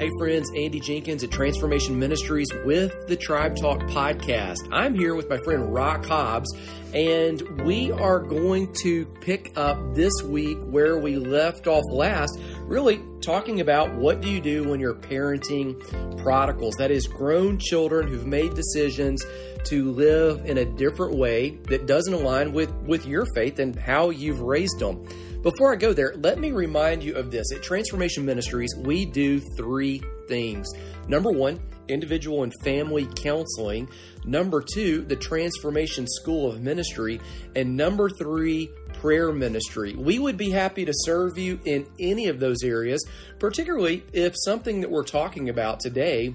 Hey, friends, Andy Jenkins at Transformation Ministries with the Tribe Talk podcast. I'm here with my friend Rock Hobbs, and we are going to pick up this week where we left off last, really talking about what do you do when you're parenting prodigals, that is, grown children who've made decisions to live in a different way that doesn't align with, with your faith and how you've raised them. Before I go there, let me remind you of this. At Transformation Ministries, we do three things. Number one, individual and family counseling. Number two, the Transformation School of Ministry. And number three, prayer ministry. We would be happy to serve you in any of those areas, particularly if something that we're talking about today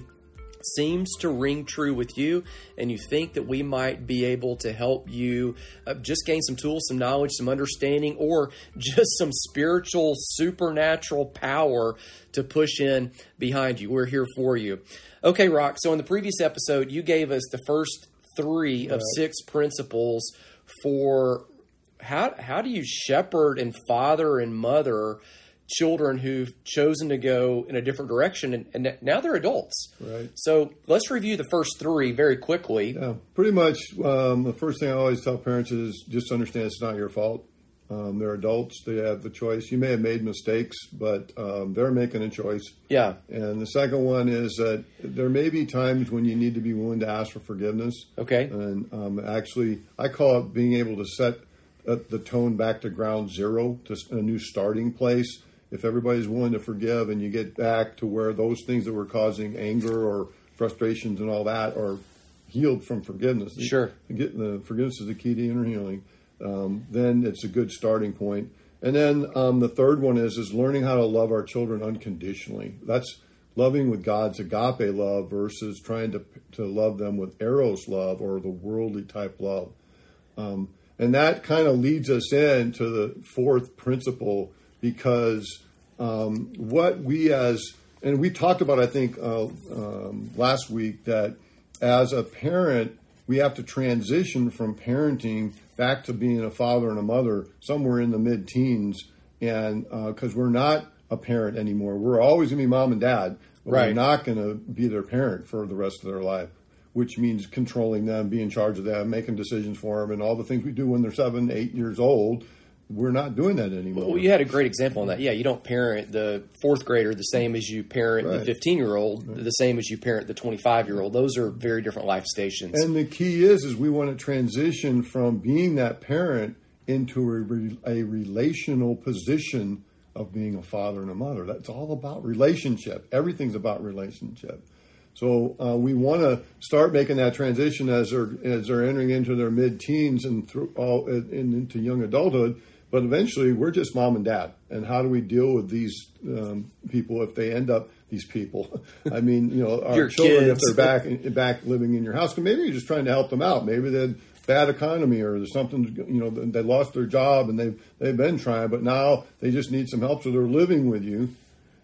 seems to ring true with you and you think that we might be able to help you uh, just gain some tools, some knowledge, some understanding, or just some spiritual, supernatural power to push in behind you, we're here for you. Okay, Rock. So in the previous episode, you gave us the first three of six principles for how how do you shepherd and father and mother children who've chosen to go in a different direction and, and now they're adults. Right. So let's review the first three very quickly. Yeah, pretty much. Um, the first thing I always tell parents is just understand it's not your fault. Um, they're adults; they have the choice. You may have made mistakes, but um, they're making a choice. Yeah. And the second one is that there may be times when you need to be willing to ask for forgiveness. Okay. And um, actually, I call it being able to set the tone back to ground zero, to a new starting place. If everybody's willing to forgive and you get back to where those things that were causing anger or frustrations and all that are healed from forgiveness. Sure. Get the forgiveness is the key to inner healing. Um, then it's a good starting point. And then um, the third one is is learning how to love our children unconditionally. That's loving with God's agape love versus trying to to love them with eros love or the worldly type love. Um, and that kind of leads us in to the fourth principle because um, what we as and we talked about I think uh, um, last week that as a parent we have to transition from parenting back to being a father and a mother somewhere in the mid teens and because uh, we're not a parent anymore we're always going to be mom and dad but Right. we're not going to be their parent for the rest of their life which means controlling them be in charge of them making decisions for them and all the things we do when they're seven eight years old we're not doing that anymore Well, you had a great example on that. Yeah, you don't parent the fourth grader the same as you parent the 15 year old, the same as you parent the 25 year old. Those are very different life stations. And the key is, is we want to transition from being that parent into a, re, a relational position of being a father and a mother. That's all about relationship. Everything's about relationship. So uh, we want to start making that transition as they're as they're entering into their mid teens and through all and into young adulthood. But eventually, we're just mom and dad. And how do we deal with these um, people if they end up these people? I mean, you know, our children kids. if they're back back living in your house. Maybe you're just trying to help them out. Maybe they had bad economy or there's something. You know, they lost their job and they've they've been trying, but now they just need some help, so they're living with you.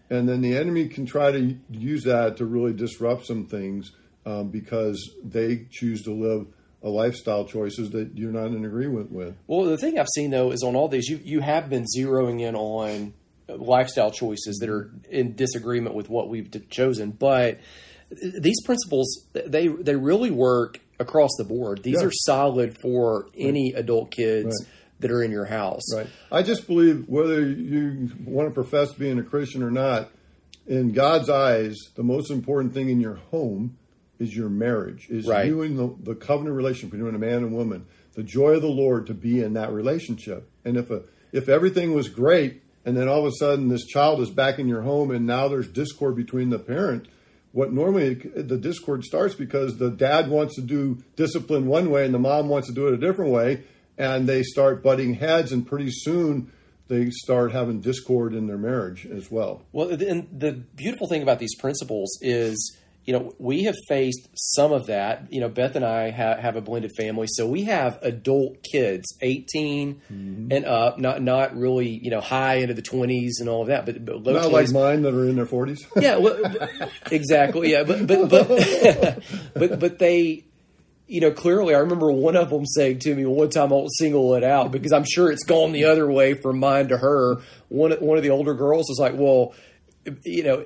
And then the enemy can try to use that to really disrupt some things um, because they choose to live lifestyle choices that you're not in agreement with. Well, the thing I've seen though is on all these, you you have been zeroing in on lifestyle choices that are in disagreement with what we've chosen, but these principles they they really work across the board. These Yeah. are solid for any adult kids Right. that are in your house. Right. I just believe whether you want to profess being a Christian or not, in God's eyes, the most important thing in your home is your marriage, is Right. you and the, the covenant relationship between a man and woman, the joy of the Lord to be in that relationship. And if a if everything was great, and then all of a sudden this child is back in your home, and now there's discord between the parent. What normally the discord starts because the dad wants to do discipline one way and the mom wants to do it a different way, and they start butting heads, and pretty soon they start having discord in their marriage as well. Well, and the beautiful thing about these principles is, you know, we have faced some of that. You know, Beth and I ha- have a blended family, so we have adult kids, 18 Mm-hmm. and up, not not really, you know, high into the twenties and all of that, but, but low Not like mine that are in their forties. yeah, well, exactly. Yeah, but but but but but they, you know, clearly, I remember one of them saying to me one time, I won't single it out because I'm sure it's gone the other way from mine to her. One one of the older girls was like, "Well, you know."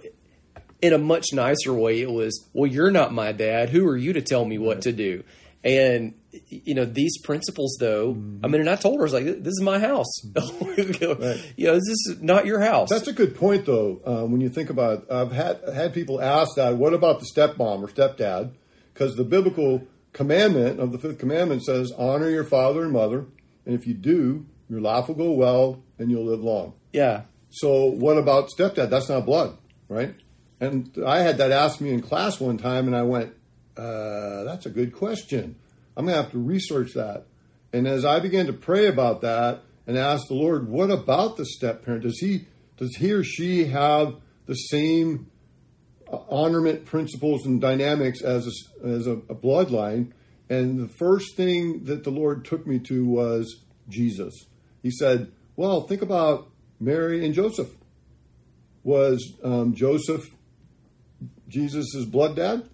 In a much nicer way, it was, well, you're not my dad. Who are you to tell me what to do? And you know these principles, though. Mm-hmm. I mean, and I told her, I was like, "This is my house. right. You know, this is not your house." That's a good point, though. Um, when you think about, it. I've had had people ask that. What about the stepmom or stepdad? Because the biblical commandment of the fifth commandment says, "Honor your father and mother," and if you do, your life will go well and you'll live long. Yeah. So what about stepdad? That's not blood, right? And I had that asked me in class one time, and I went, uh, "That's a good question. I'm going to have to research that." And as I began to pray about that and ask the Lord, "What about the step parent? Does he does he or she have the same honorment principles and dynamics as a, as a, a bloodline?" And the first thing that the Lord took me to was Jesus. He said, "Well, think about Mary and Joseph. Was um, Joseph Jesus' blood dad?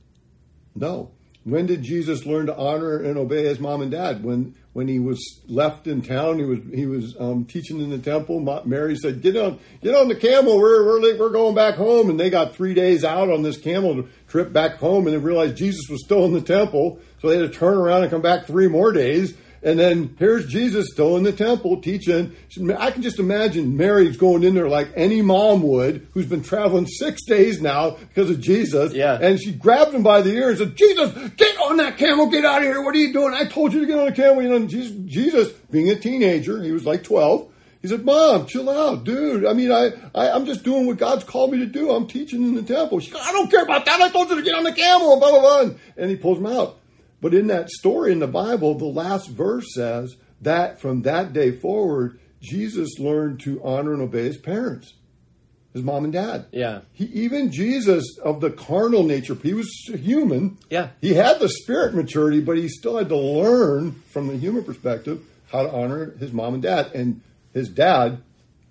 No. When did Jesus learn to honor and obey his mom and dad? When when he was left in town, he was he was um, teaching in the temple. Mary said, "Get on, get on the camel. We're we're we're going back home." And they got three days out on this camel trip back home, and they realized Jesus was still in the temple, so they had to turn around and come back three more days. And then here's Jesus still in the temple teaching. I can just imagine Mary's going in there like any mom would, who's been traveling six days now because of Jesus. Yeah. And she grabbed him by the ear and said, Jesus, get on that camel, get out of here. What are you doing? I told you to get on the camel. You know, Jesus, Jesus, being a teenager, he was like 12. He said, Mom, chill out, dude. I mean, I, I, am just doing what God's called me to do. I'm teaching in the temple. She goes, I don't care about that. I told you to get on the camel, blah, blah, blah. And he pulls him out. But in that story in the Bible, the last verse says that from that day forward, Jesus learned to honor and obey his parents, his mom and dad. Yeah. He, even Jesus of the carnal nature, he was human. Yeah. He had the spirit maturity, but he still had to learn from the human perspective how to honor his mom and dad. And his dad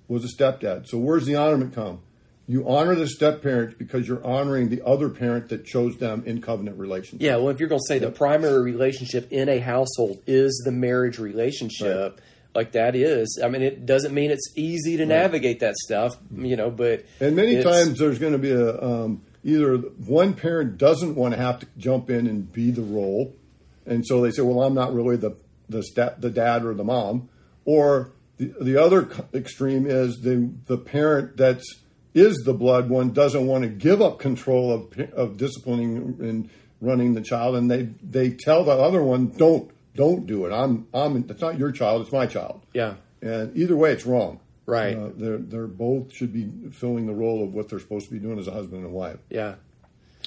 was a stepdad. So where's the honorment come? You honor the step parents because you're honoring the other parent that chose them in covenant relationship. Yeah, well, if you're going to say yep. the primary relationship in a household is the marriage relationship, right. like that is, I mean, it doesn't mean it's easy to right. navigate that stuff, you know, but. And many times there's going to be a, um, either one parent doesn't want to have to jump in and be the role. And so they say, well, I'm not really the, the, step, the dad or the mom. Or the, the other extreme is the, the parent that's is the blood one doesn't want to give up control of, of disciplining and running the child, and they they tell the other one, "Don't don't do it. I'm I'm it's not your child, it's my child." Yeah. And either way, it's wrong. Right. Uh, they're they're both should be filling the role of what they're supposed to be doing as a husband and a wife. Yeah.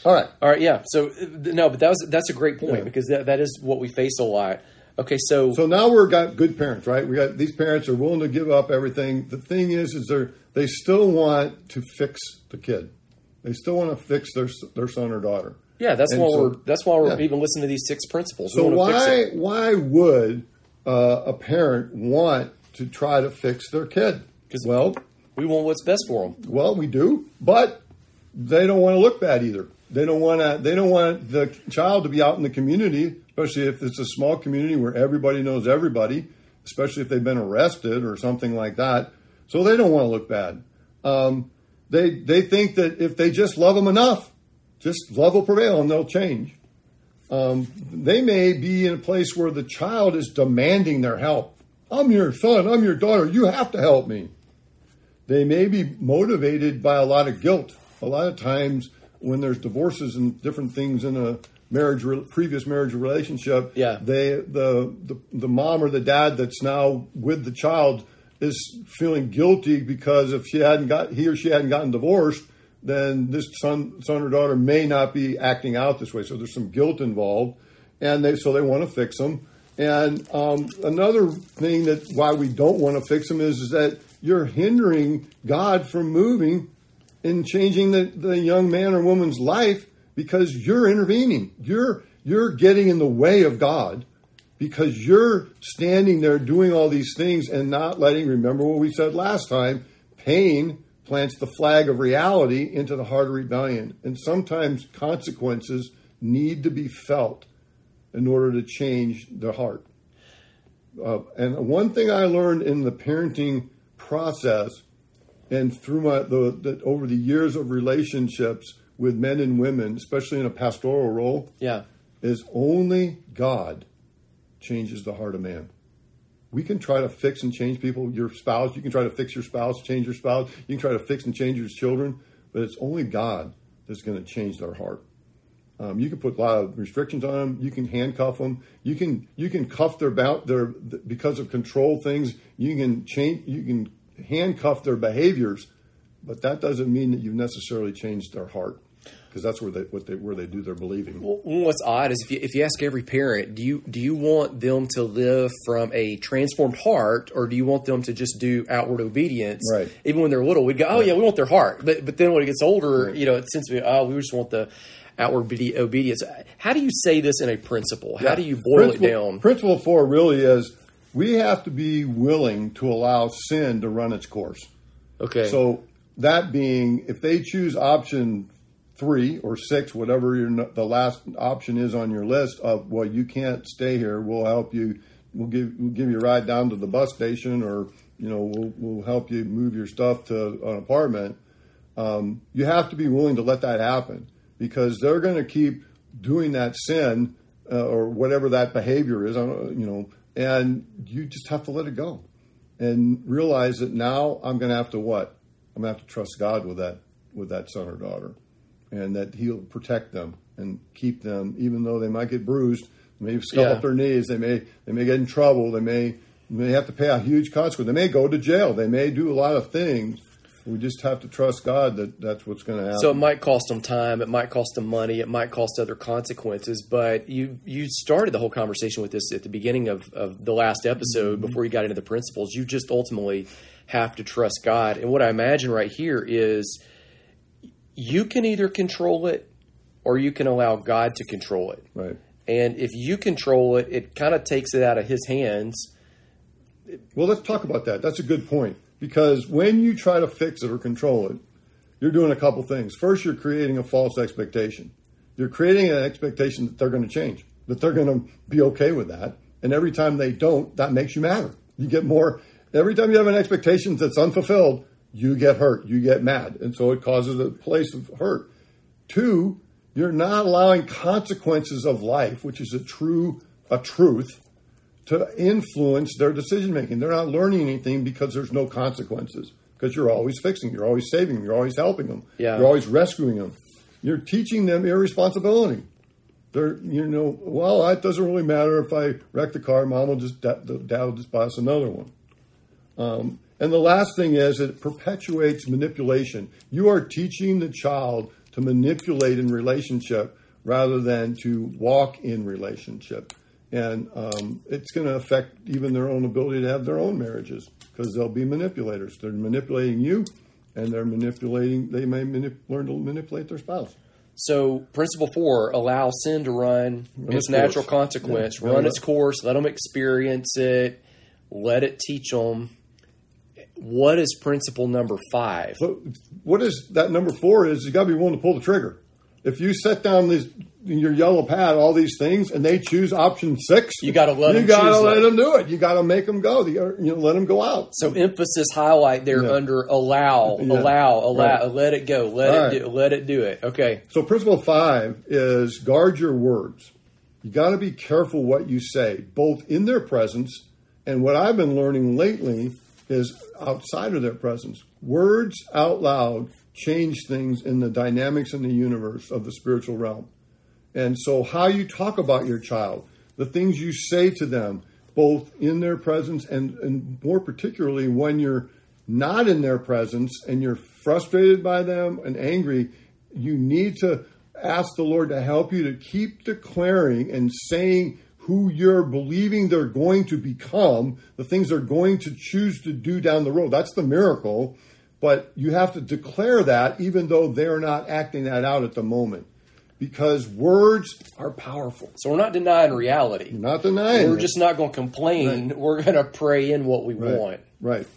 All right. All right. Yeah. So no, but that was that's a great point yeah. because that, that is what we face a lot. Okay, so so now we're got good parents, right? We got these parents are willing to give up everything. The thing is, is they're they still want to fix the kid. They still want to fix their their son or daughter. Yeah, that's and why so, we're that's why we're yeah. even listening to these six principles. So why why would uh, a parent want to try to fix their kid? Because well, we want what's best for them. Well, we do, but they don't want to look bad either. They don't want to. They don't want the child to be out in the community, especially if it's a small community where everybody knows everybody. Especially if they've been arrested or something like that. So they don't want to look bad. Um, they they think that if they just love them enough, just love will prevail and they'll change. Um, they may be in a place where the child is demanding their help. I'm your son. I'm your daughter. You have to help me. They may be motivated by a lot of guilt. A lot of times when there's divorces and different things in a marriage previous marriage relationship yeah. they the, the the mom or the dad that's now with the child is feeling guilty because if she hadn't got he or she hadn't gotten divorced then this son son or daughter may not be acting out this way. So there's some guilt involved and they so they want to fix them. And um, another thing that why we don't want to fix them is, is that you're hindering god from moving in changing the, the young man or woman's life because you're intervening. You're you're getting in the way of God because you're standing there doing all these things and not letting remember what we said last time, pain plants the flag of reality into the heart of rebellion. And sometimes consequences need to be felt in order to change the heart. Uh, and one thing I learned in the parenting process and through my the, the, over the years of relationships with men and women, especially in a pastoral role, Yeah. is only God changes the heart of man. We can try to fix and change people, your spouse. You can try to fix your spouse, change your spouse. You can try to fix and change your children, but it's only God that's going to change their heart. Um, you can put a lot of restrictions on them. You can handcuff them. You can you can cuff their bout their because of control things. You can change. You can handcuff their behaviors, but that doesn't mean that you've necessarily changed their heart because that's where they what they where they do their believing. Well, what's odd is if you, if you ask every parent, do you do you want them to live from a transformed heart, or do you want them to just do outward obedience? Right. Even when they're little, we'd go, "Oh yeah, we want their heart," but but then when it gets older, you know, it seems to be, "Oh, we just want the outward obedi- obedience." How do you say this in a principle? How do you boil principle, it down? Principle four really is we have to be willing to allow sin to run its course. Okay. So that being, if they choose option three or six, whatever your, the last option is on your list of, well, you can't stay here. We'll help you. We'll give we'll give you a ride down to the bus station, or you know, we'll we'll help you move your stuff to an apartment. Um, you have to be willing to let that happen because they're going to keep doing that sin uh, or whatever that behavior is. You know, and you just have to let it go and realize that now I'm going to have to what? I'm going to have to trust God with that with that son or daughter, and that He'll protect them and keep them, even though they might get bruised, they may scuff Yeah. up their knees, they may they may get in trouble, they may they may have to pay a huge consequence, they may go to jail, they may do a lot of things. We just have to trust God that that's what's going to happen. So it might cost them time, it might cost them money, it might cost other consequences. But you you started the whole conversation with this at the beginning of, of the last episode mm-hmm. before you got into the principles. You just ultimately have to trust God. And what I imagine right here is you can either control it or you can allow God to control it. right. And if you control it, it kind of takes it out of his hands. Well, let's talk about that. That's a good point because when you try to fix it or control it, you're doing a couple things. First, you're creating a false expectation. You're creating an expectation that they're going to change, that they're going to be okay with that. And every time they don't, that makes you madder. You get more. Every time you have an expectation that's unfulfilled, you get hurt. You get mad, and so it causes a place of hurt. Two, you're not allowing consequences of life, which is a true a truth, to influence their decision making. They're not learning anything because there's no consequences. Because you're always fixing, you're always saving them, you're always helping them, Yeah. you're always rescuing them. You're teaching them irresponsibility. They're, you know, well, it doesn't really matter if I wreck the car. Mom will just, dad dad will just buy us another one. Um, and the last thing is it perpetuates manipulation. You are teaching the child to manipulate in relationship rather than to walk in relationship. And um, it's going to affect even their own ability to have their own marriages because they'll be manipulators. They're manipulating you, and they're manipulating. They may manip- learn to manipulate their spouse. So, principle four: allow sin to run, its its natural course. consequence. Yeah. Run Yeah. its course. Let them experience it. Let it teach them. What is principle number five? What is that number four is you got to be willing to pull the trigger. If you set down this in your yellow pad all these things and they choose option six, You gotta let you them gotta let them do it. You got to make them go. You, gotta, you know, let them go out. So, emphasis highlight there Yeah. under allow, Yeah. allow, allow. Right. Let it go. Let All it right. do. Let it do it. Okay. So principle five is guard your words. You got to be careful what you say, both in their presence and what I've been learning lately is outside of their presence. Words out loud change things in the dynamics in the universe of the spiritual realm. And so, how you talk about your child, the things you say to them, both in their presence and, and more particularly when you're not in their presence and you're frustrated by them and angry, you need to ask the Lord to help you to keep declaring and saying who you're believing they're going to become, the things they're going to choose to do down the road. That's the miracle. But you have to declare that even though they're not acting that out at the moment because words are powerful. So we're not denying reality. Not denying. We're it. just not going to complain. We're going to pray in what we right, want. Right.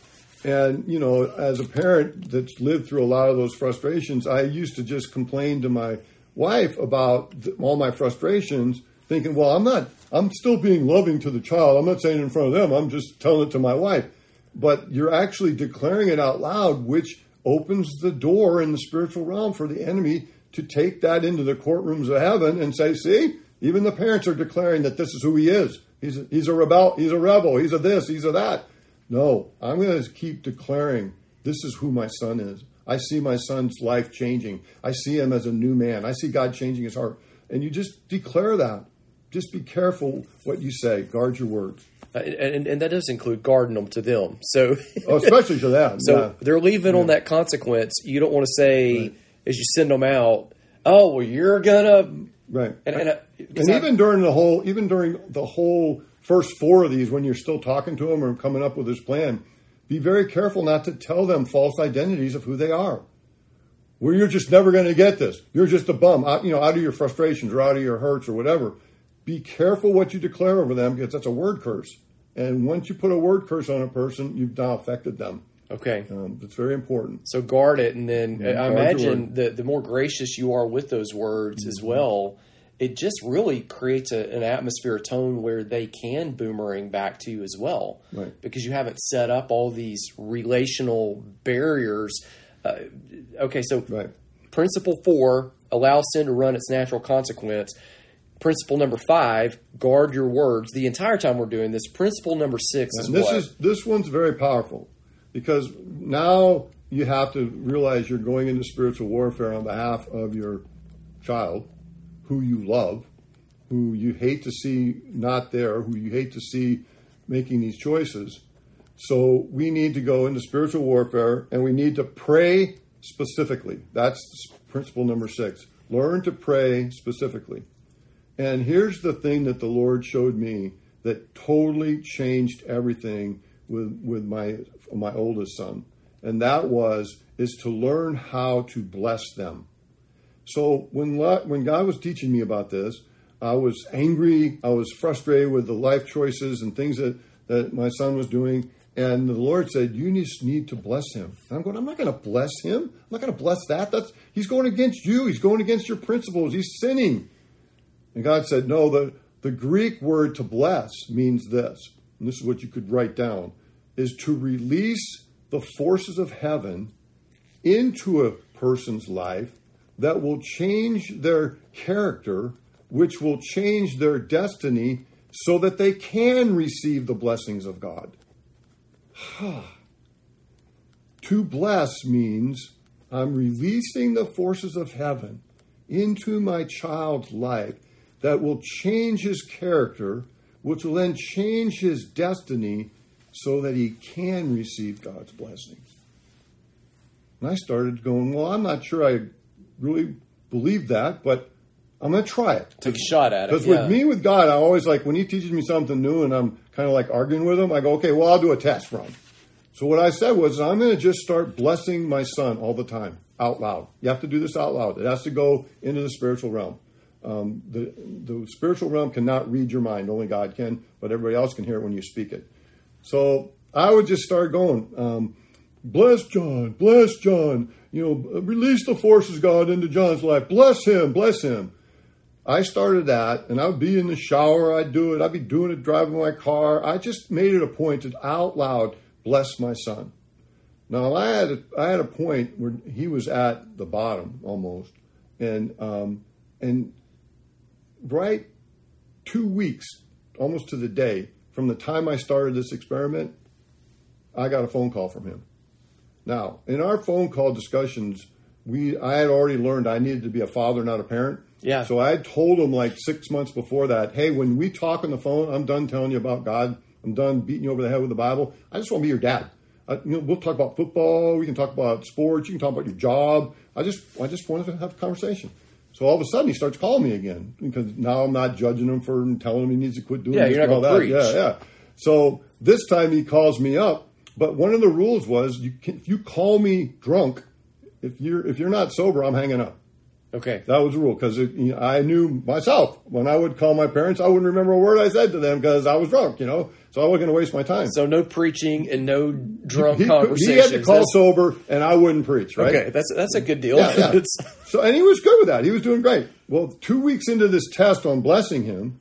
And you know, as a parent that's lived through a lot of those frustrations, I used to just complain to my wife about all my frustrations, thinking, "Well, I'm not. I'm still being loving to the child. I'm not saying it in front of them. I'm just telling it to my wife." But you're actually declaring it out loud, which opens the door in the spiritual realm for the enemy to take that into the courtrooms of heaven and say, see, even the parents are declaring that this is who he is. He's a, he's a rebel. He's a rebel. He's a this. He's a that. No, I'm going to keep declaring this is who my son is. I see my son's life changing. I see him as a new man. I see God changing his heart. And you just declare that. Just be careful what you say. Guard your words. Uh, and, and, that does include guarding them to them. So, oh, especially to them. So yeah. they're leaving yeah. on that consequence. You don't want to say right. as you send them out, "Oh, well, you're gonna." Right. And, and, uh, and even during the whole, even during the whole first four of these, when you're still talking to them or coming up with this plan, be very careful not to tell them false identities of who they are. Where you're just never going to get this. You're just a bum, out, you know, out of your frustrations or out of your hurts or whatever. Be careful what you declare over them because that's a word curse. And once you put a word curse on a person, you've now affected them. Okay. Um, it's very important. So guard it. And then yeah, I imagine the, the more gracious you are with those words mm-hmm. as well, it just really creates a, an atmosphere, a tone where they can boomerang back to you as well. Right. Because you haven't set up all these relational barriers. Uh, okay, so right. principle four allow sin to run its natural consequence. Principle number five: guard your words. The entire time we're doing this, principle number six and is this what? is this one's very powerful because now you have to realize you're going into spiritual warfare on behalf of your child who you love, who you hate to see not there, who you hate to see making these choices. So we need to go into spiritual warfare and we need to pray specifically. That's principle number six. Learn to pray specifically. And here's the thing that the Lord showed me that totally changed everything with, with my, my oldest son. And that was, is to learn how to bless them. So when when God was teaching me about this, I was angry. I was frustrated with the life choices and things that, that my son was doing. And the Lord said, "You just need to bless him." And I'm going. I'm not going to bless him. I'm not going to bless that. That's he's going against you. He's going against your principles. He's sinning. And God said, "No. The the Greek word to bless means this. And this is what you could write down: is to release the forces of heaven into a person's life that will change their character, which will change their destiny so that they can receive the blessings of God. to bless means I'm releasing the forces of heaven into my child's life that will change his character, which will then change his destiny so that he can receive God's blessings. And I started going, Well, I'm not sure I really believe that, but I'm going to try it. Take a shot at it. Because yeah. with me, with God, I always like when He teaches me something new and I'm kind of like arguing with Him, I go, okay, well, I'll do a test run. So what I said was, I'm going to just start blessing my son all the time, out loud. You have to do this out loud. It has to go into the spiritual realm. Um, the, the spiritual realm cannot read your mind, only God can, but everybody else can hear it when you speak it. So I would just start going, um, bless John, bless John, you know, release the forces, God, into John's life. Bless him, bless him. I started that, and I would be in the shower. I'd do it. I'd be doing it driving my car. I just made it a point to out loud bless my son. Now I had a, I had a point where he was at the bottom almost, and um, and right two weeks, almost to the day from the time I started this experiment, I got a phone call from him. Now, in our phone call discussions, we I had already learned I needed to be a father, not a parent. Yeah. So I told him like six months before that, hey, when we talk on the phone, I'm done telling you about God. I'm done beating you over the head with the Bible. I just want to be your dad. I, you know, we'll talk about football. We can talk about sports. You can talk about your job. I just, I just wanted to have a conversation. So all of a sudden he starts calling me again because now I'm not judging him for telling him he needs to quit doing yeah, this you're not and all that. Yeah, yeah. So this time he calls me up but one of the rules was you can, if you call me drunk, if you're if you're not sober, I'm hanging up. Okay, that was the rule because you know, I knew myself when I would call my parents, I wouldn't remember a word I said to them because I was drunk. You know, so I wasn't going to waste my time. So no preaching and no drunk he, conversations. He had to call that's... sober, and I wouldn't preach. Right? Okay, that's that's a good deal. Yeah, yeah. so and he was good with that. He was doing great. Well, two weeks into this test on blessing him,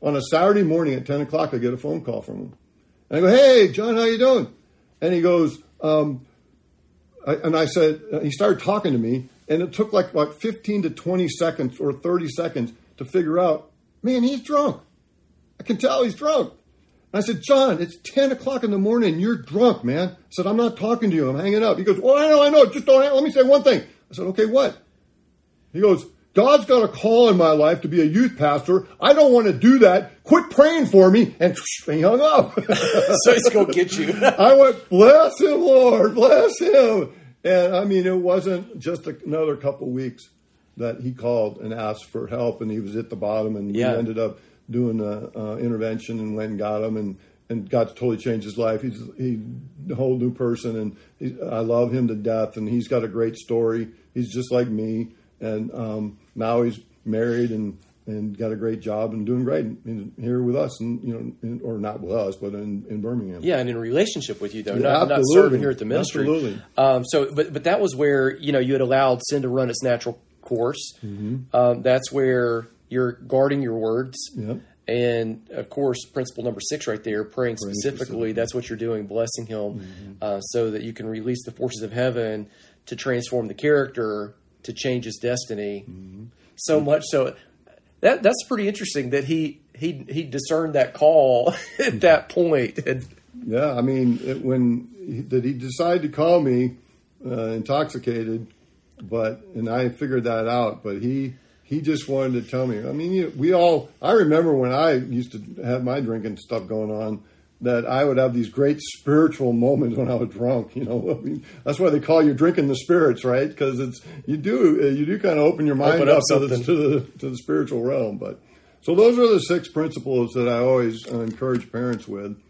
on a Saturday morning at ten o'clock, I get a phone call from him, and I go, "Hey, John, how you doing?" And he goes, um, I, and I said, uh, he started talking to me, and it took like about 15 to 20 seconds or 30 seconds to figure out, man, he's drunk. I can tell he's drunk. And I said, John, it's 10 o'clock in the morning. You're drunk, man. I said, I'm not talking to you. I'm hanging up. He goes, well, I know, I know. Just don't, let me say one thing. I said, okay, what? He goes, God's got a call in my life to be a youth pastor. I don't want to do that. Quit praying for me. And he hung up. so he's going to get you. I went, bless him, Lord, bless him. And I mean, it wasn't just another couple weeks that he called and asked for help, and he was at the bottom, and yeah. we ended up doing an uh, intervention and went and got him, and and got to totally change his life. He's he a whole new person, and I love him to death, and he's got a great story. He's just like me, and um, now he's married and and got a great job and doing great here with us, and you know, in, or not with us, but in, in Birmingham. Yeah, and in relationship with you though, yeah, not, not serving here at the ministry. Absolutely. Um, so, but but that was where you know you had allowed sin to run its natural course. Mm-hmm. Um, that's where you're guarding your words. Yep. And of course, principle number six, right there, praying, praying specifically, specifically. That's what you're doing, blessing him, mm-hmm. uh, so that you can release the forces of heaven to transform the character to change his destiny. Mm-hmm. So much so that that's pretty interesting that he he he discerned that call at that point. And, yeah, I mean, it, when he, did he decide to call me uh, intoxicated? But and I figured that out. But he he just wanted to tell me. I mean, you, we all. I remember when I used to have my drinking stuff going on that I would have these great spiritual moments when I was drunk. You know, I mean, that's why they call you drinking the spirits, right? Because it's you do uh, you do kind of open your mind open up, up to, the, to, the, to the spiritual realm. But so those are the six principles that I always uh, encourage parents with.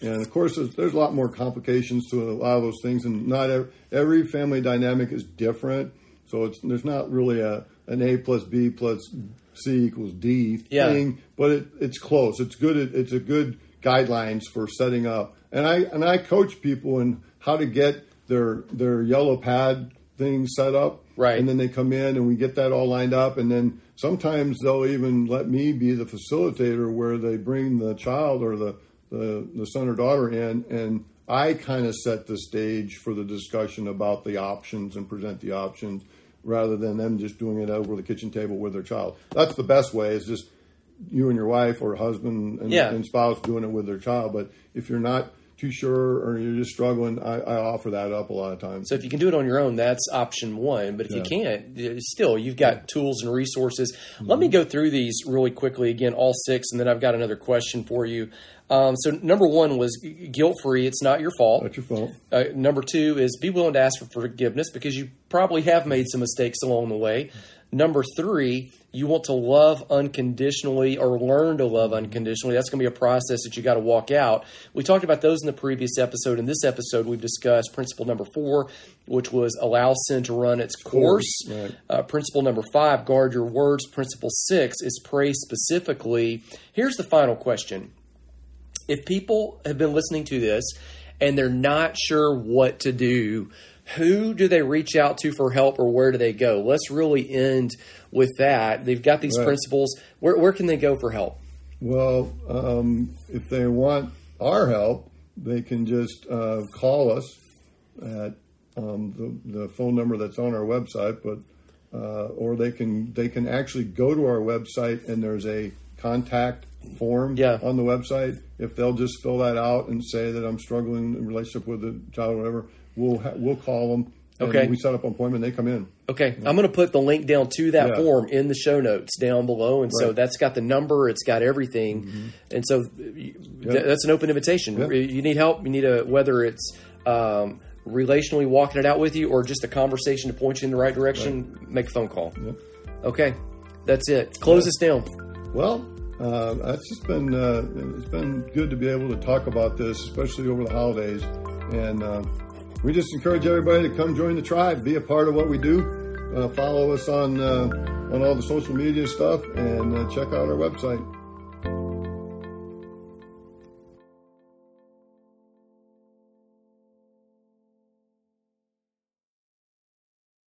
And of course, there's, there's, a lot more complications to a lot of those things, and not every, every family dynamic is different. So it's there's not really a an A plus B plus C equals D yeah. thing, but it, it's close. It's good. It, it's a good guidelines for setting up. And I and I coach people in how to get their their yellow pad thing set up. Right. And then they come in and we get that all lined up and then sometimes they'll even let me be the facilitator where they bring the child or the the, the son or daughter in and I kind of set the stage for the discussion about the options and present the options rather than them just doing it over the kitchen table with their child. That's the best way is just you and your wife or husband and, yeah. and, spouse doing it with their child. But if you're not too sure or you're just struggling, I, I, offer that up a lot of times. So if you can do it on your own, that's option one. But if yeah. you can't, still you've got tools and resources. Mm-hmm. Let me go through these really quickly again, all six, and then I've got another question for you. Um, so number one was guilt free. It's not your fault. Not your fault. Uh, number two is be willing to ask for forgiveness because you probably have made some mistakes along the way. Number three, you want to love unconditionally or learn to love unconditionally. That's going to be a process that you got to walk out. We talked about those in the previous episode. In this episode, we've discussed principle number four, which was allow sin to run its course. Right. Uh, principle number five, guard your words. Principle six is pray specifically. Here's the final question. If people have been listening to this and they're not sure what to do, who do they reach out to for help or where do they go? Let's really end with that. They've got these right. principles. Where, where can they go for help? Well, um, if they want our help, they can just uh, call us at um, the, the, phone number that's on our website, but uh, or they can they can actually go to our website and there's a contact form yeah. on the website. If they'll just fill that out and say that I'm struggling in relationship with the child or whatever, we'll ha- we'll call them. Okay. We set up an appointment. They come in. Okay. Yeah. I'm going to put the link down to that yeah. form in the show notes down below, and right. so that's got the number. It's got everything, mm-hmm. and so th- that's an open invitation. Yep. You need help. You need a whether it's. Um, relationally walking it out with you or just a conversation to point you in the right direction right. make a phone call yep. okay that's it close this down well uh, it's just been uh, it's been good to be able to talk about this especially over the holidays and uh, we just encourage everybody to come join the tribe, be a part of what we do. Uh, follow us on uh, on all the social media stuff, and uh, check out our website.